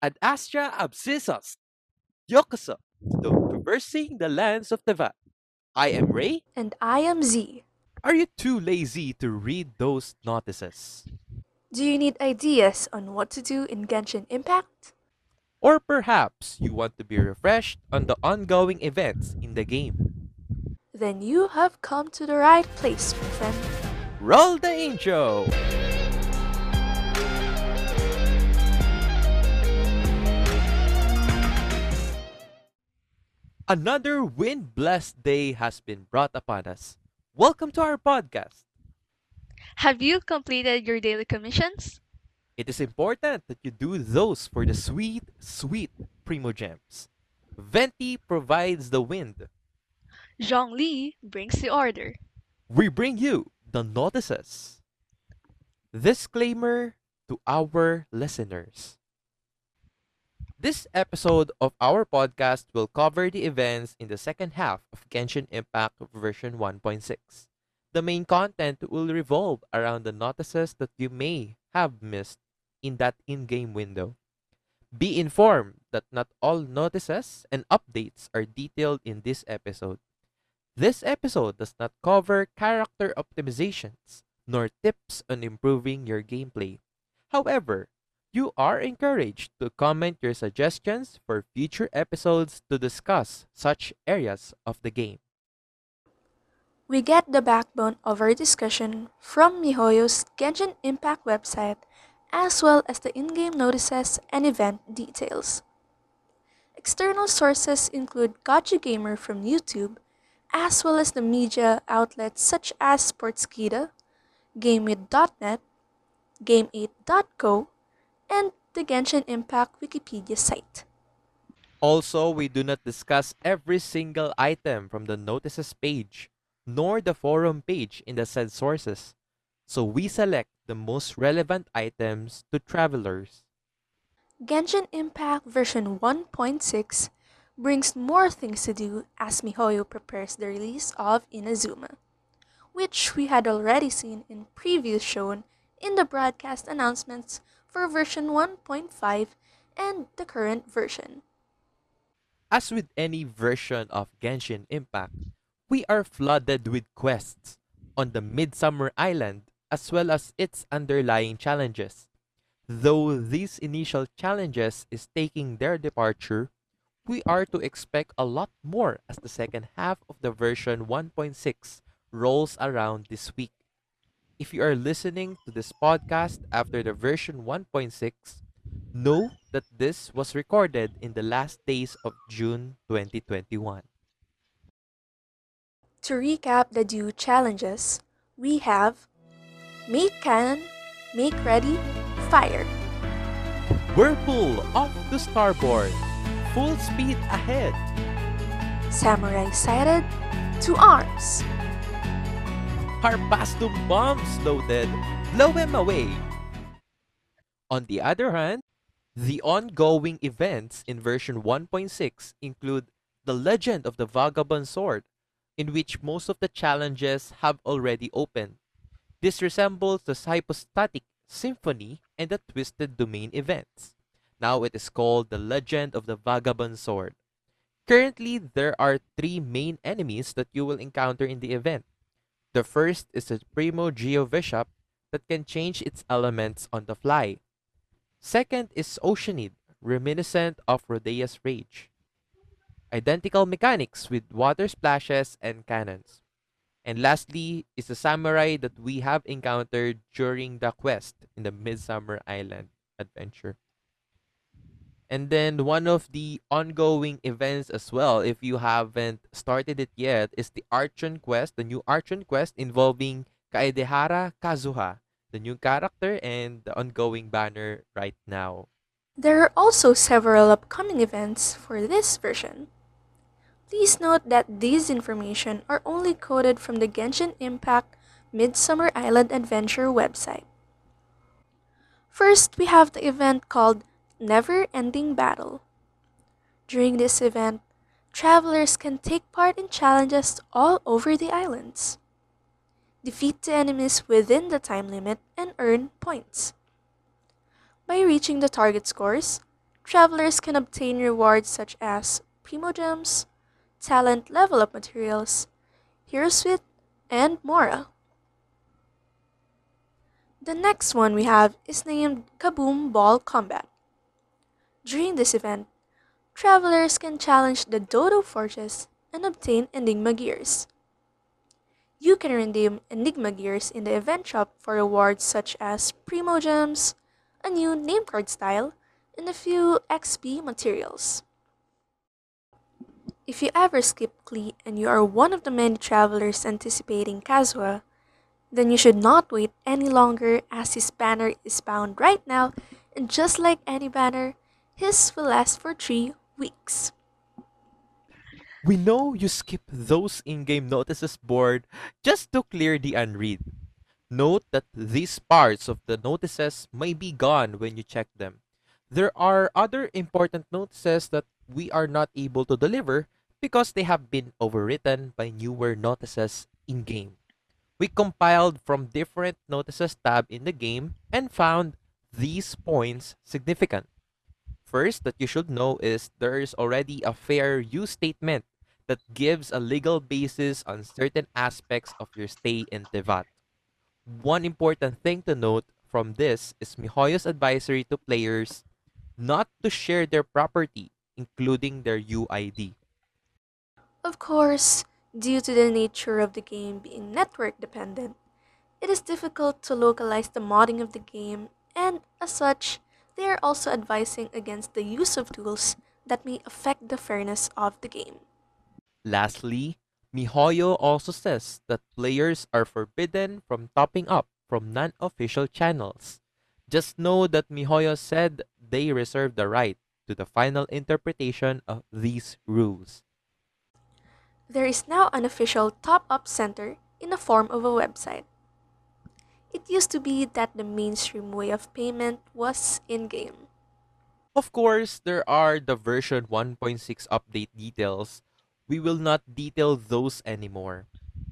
Ad Astra Abyssosque. Yokoso to Traversing the Lands of Teyvat. I am Ray. And I am Z. Are you too lazy to read those notices? Do you need ideas on what to do in Genshin Impact? Or perhaps you want to be refreshed on the ongoing events in the game? Then you have come to the right place, my friend. Roll the intro! Another wind blessed day has been brought upon us. Welcome to our podcast. Have you completed your daily commissions? It is important that you do those for the sweet, sweet Primogems. Venti provides the wind. Zhongli brings the order. We bring you the notices. Disclaimer to our listeners. This episode of our podcast will cover the events in the second half of Genshin Impact version 1.6. The main content will revolve around the notices that you may have missed in that in game window. Be informed that not all notices and updates are detailed in this episode. This episode does not cover character optimizations nor tips on improving your gameplay. However, you are encouraged to comment your suggestions for future episodes to discuss such areas of the game. We get the backbone of our discussion from MiHoYo's Genshin Impact website as well as the in-game notices and event details. External sources include Gotcha Gamer from YouTube, as well as the media outlets such as Sportskeeda, GameWith.net, Game8.co, and the Genshin Impact Wikipedia site. Also, we do not discuss every single item from the notices page, nor the forum page in the said sources, so we select the most relevant items to travelers. Genshin Impact version 1.6 brings more things to do as MiHoYo prepares the release of Inazuma, which we had already seen in previews shown in the broadcast announcements for version 1.5 and the current version. As with any version of Genshin Impact, we are flooded with quests on the Midsummer Island as well as its underlying challenges. Though these initial challenges is taking their departure, we are to expect a lot more as the second half of the version 1.6 rolls around this week. If you are listening to this podcast after the version 1.6, know that this was recorded in the last days of June 2021. To recap the due challenges, we have Make Cannon, Make Ready, Fire. Whirlpool off to starboard. Full speed ahead. Samurai sighted, to arms. Harpastum bombs loaded. Blow him away. On the other hand, the ongoing events in version 1.6 include The Legend of the Vagabond Sword, in which most of the challenges have already opened. This resembles the Hypostatic Symphony and the Twisted Domain events. Now it is called The Legend of the Vagabond Sword. Currently, there are three main enemies that you will encounter in the event. The first is a Primo Geovishap that can change its elements on the fly. Second is Oceanid, reminiscent of Rhodeia's Rage. Identical mechanics with water splashes and cannons. And lastly is the samurai that we have encountered during the quest in the Midsummer Island adventure. And then one of the ongoing events as well, if you haven't started it yet, is the Archon quest, the new Archon quest involving Kaedehara Kazuha, the new character and the ongoing banner right now. There are also several upcoming events for this version. Please note that these information are only coded from the Genshin Impact Midsummer Island Adventure website. First, we have the event called Never Ending Battle. During this event, travelers can take part in challenges all over the islands. Defeat the enemies within the time limit and earn points. By reaching the target scores, travelers can obtain rewards such as Primogems, talent level up materials, Hero's Wit, and Mora. The next one we have is named Kaboom Ball Combat. During this event, travelers can challenge the Dodo Fortress and obtain Enigma Gears. You can redeem Enigma Gears in the event shop for rewards such as Primogems, a new name card style, and a few XP materials. If you ever skip Klee and you are one of the many travelers anticipating Kazuha, then you should not wait any longer as his banner is bound right now and just like any banner, his will last for 3 weeks. We know you skip those in-game notices board just to clear the unread. Note that these parts of the notices may be gone when you check them. There are other important notices that we are not able to deliver because they have been overwritten by newer notices in-game. We compiled from different notices tab in the game and found these points significant. First, that you should know is there is already a fair use statement that gives a legal basis on certain aspects of your stay in Teyvat. One important thing to note from this is MiHoYo's advisory to players not to share their property, including their UID. Of course, due to the nature of the game being network dependent, it is difficult to localize the modding of the game, and as such, they are also advising against the use of tools that may affect the fairness of the game. Lastly, MiHoYo also says that players are forbidden from topping up from non-official channels. Just know that MiHoYo said they reserve the right to the final interpretation of these rules. There is now an official top-up center in the form of a website. It used to be that the mainstream way of payment was in-game. Of course, there are the version 1.6 update details. We will not detail those anymore.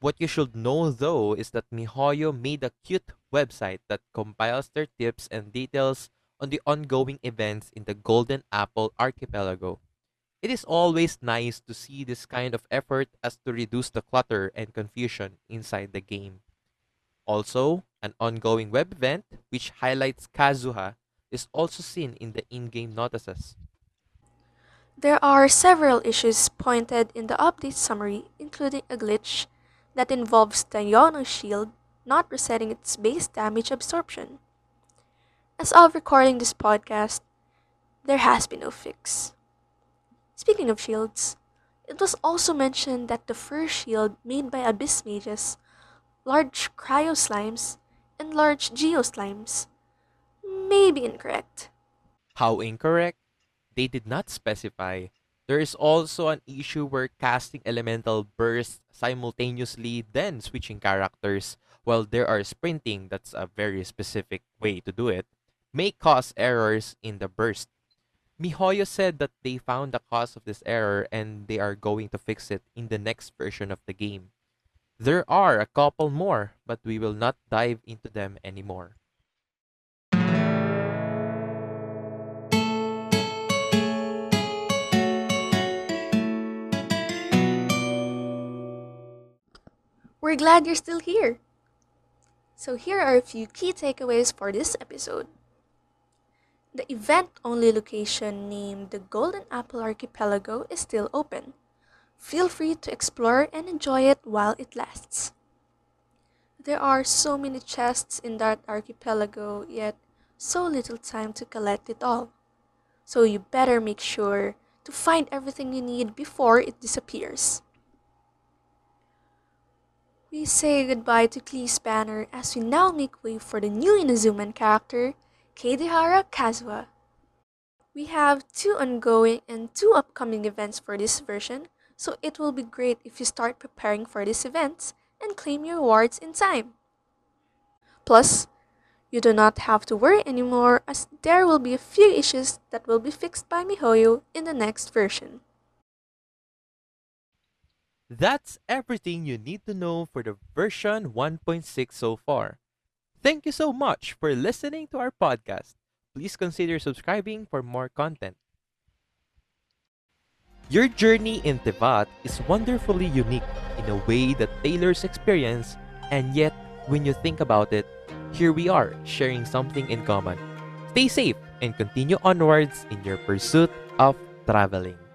What you should know though is that MiHoYo made a cute website that compiles their tips and details on the ongoing events in the Golden Apple Archipelago. It is always nice to see this kind of effort as to reduce the clutter and confusion inside the game. Also, an ongoing web event which highlights Kazuha is also seen in the in-game notices. There are several issues pointed in the update summary, including a glitch that involves the Yono shield not resetting its base damage absorption. As of recording this podcast, there has been no fix. Speaking of shields, it was also mentioned that the first shield made by Abyss Mages, large cryo slimes, and large geo slimes may be incorrect. How incorrect? They did not specify. There is also an issue where casting elemental bursts simultaneously, then switching characters, while there are sprinting, that's a very specific way to do it, may cause errors in the burst. MiHoYo said that they found the cause of this error and they are going to fix it in the next version of the game. There are a couple more, but we will not dive into them anymore. We're glad you're still here. So, here are a few key takeaways for this episode. The event only location named the Golden Apple Archipelago is still open. Feel free to explore and enjoy it while it lasts. There are so many chests in that archipelago, yet so little time to collect it all. So you better make sure to find everything you need before it disappears. We say goodbye to Klee's banner as we now make way for the new Inazuman character, Kaedehara Kazuha. We have two ongoing and two upcoming events for this version, so it will be great if you start preparing for these events and claim your rewards in time. Plus, you do not have to worry anymore as there will be a few issues that will be fixed by MiHoYo in the next version. That's everything you need to know for the version 1.6 so far. Thank you so much for listening to our podcast. please consider subscribing for more content. Your journey in Tevat is wonderfully unique in a way that tailors experience, and yet, when you think about it, here we are sharing something in common. Stay safe and continue onwards in your pursuit of traveling.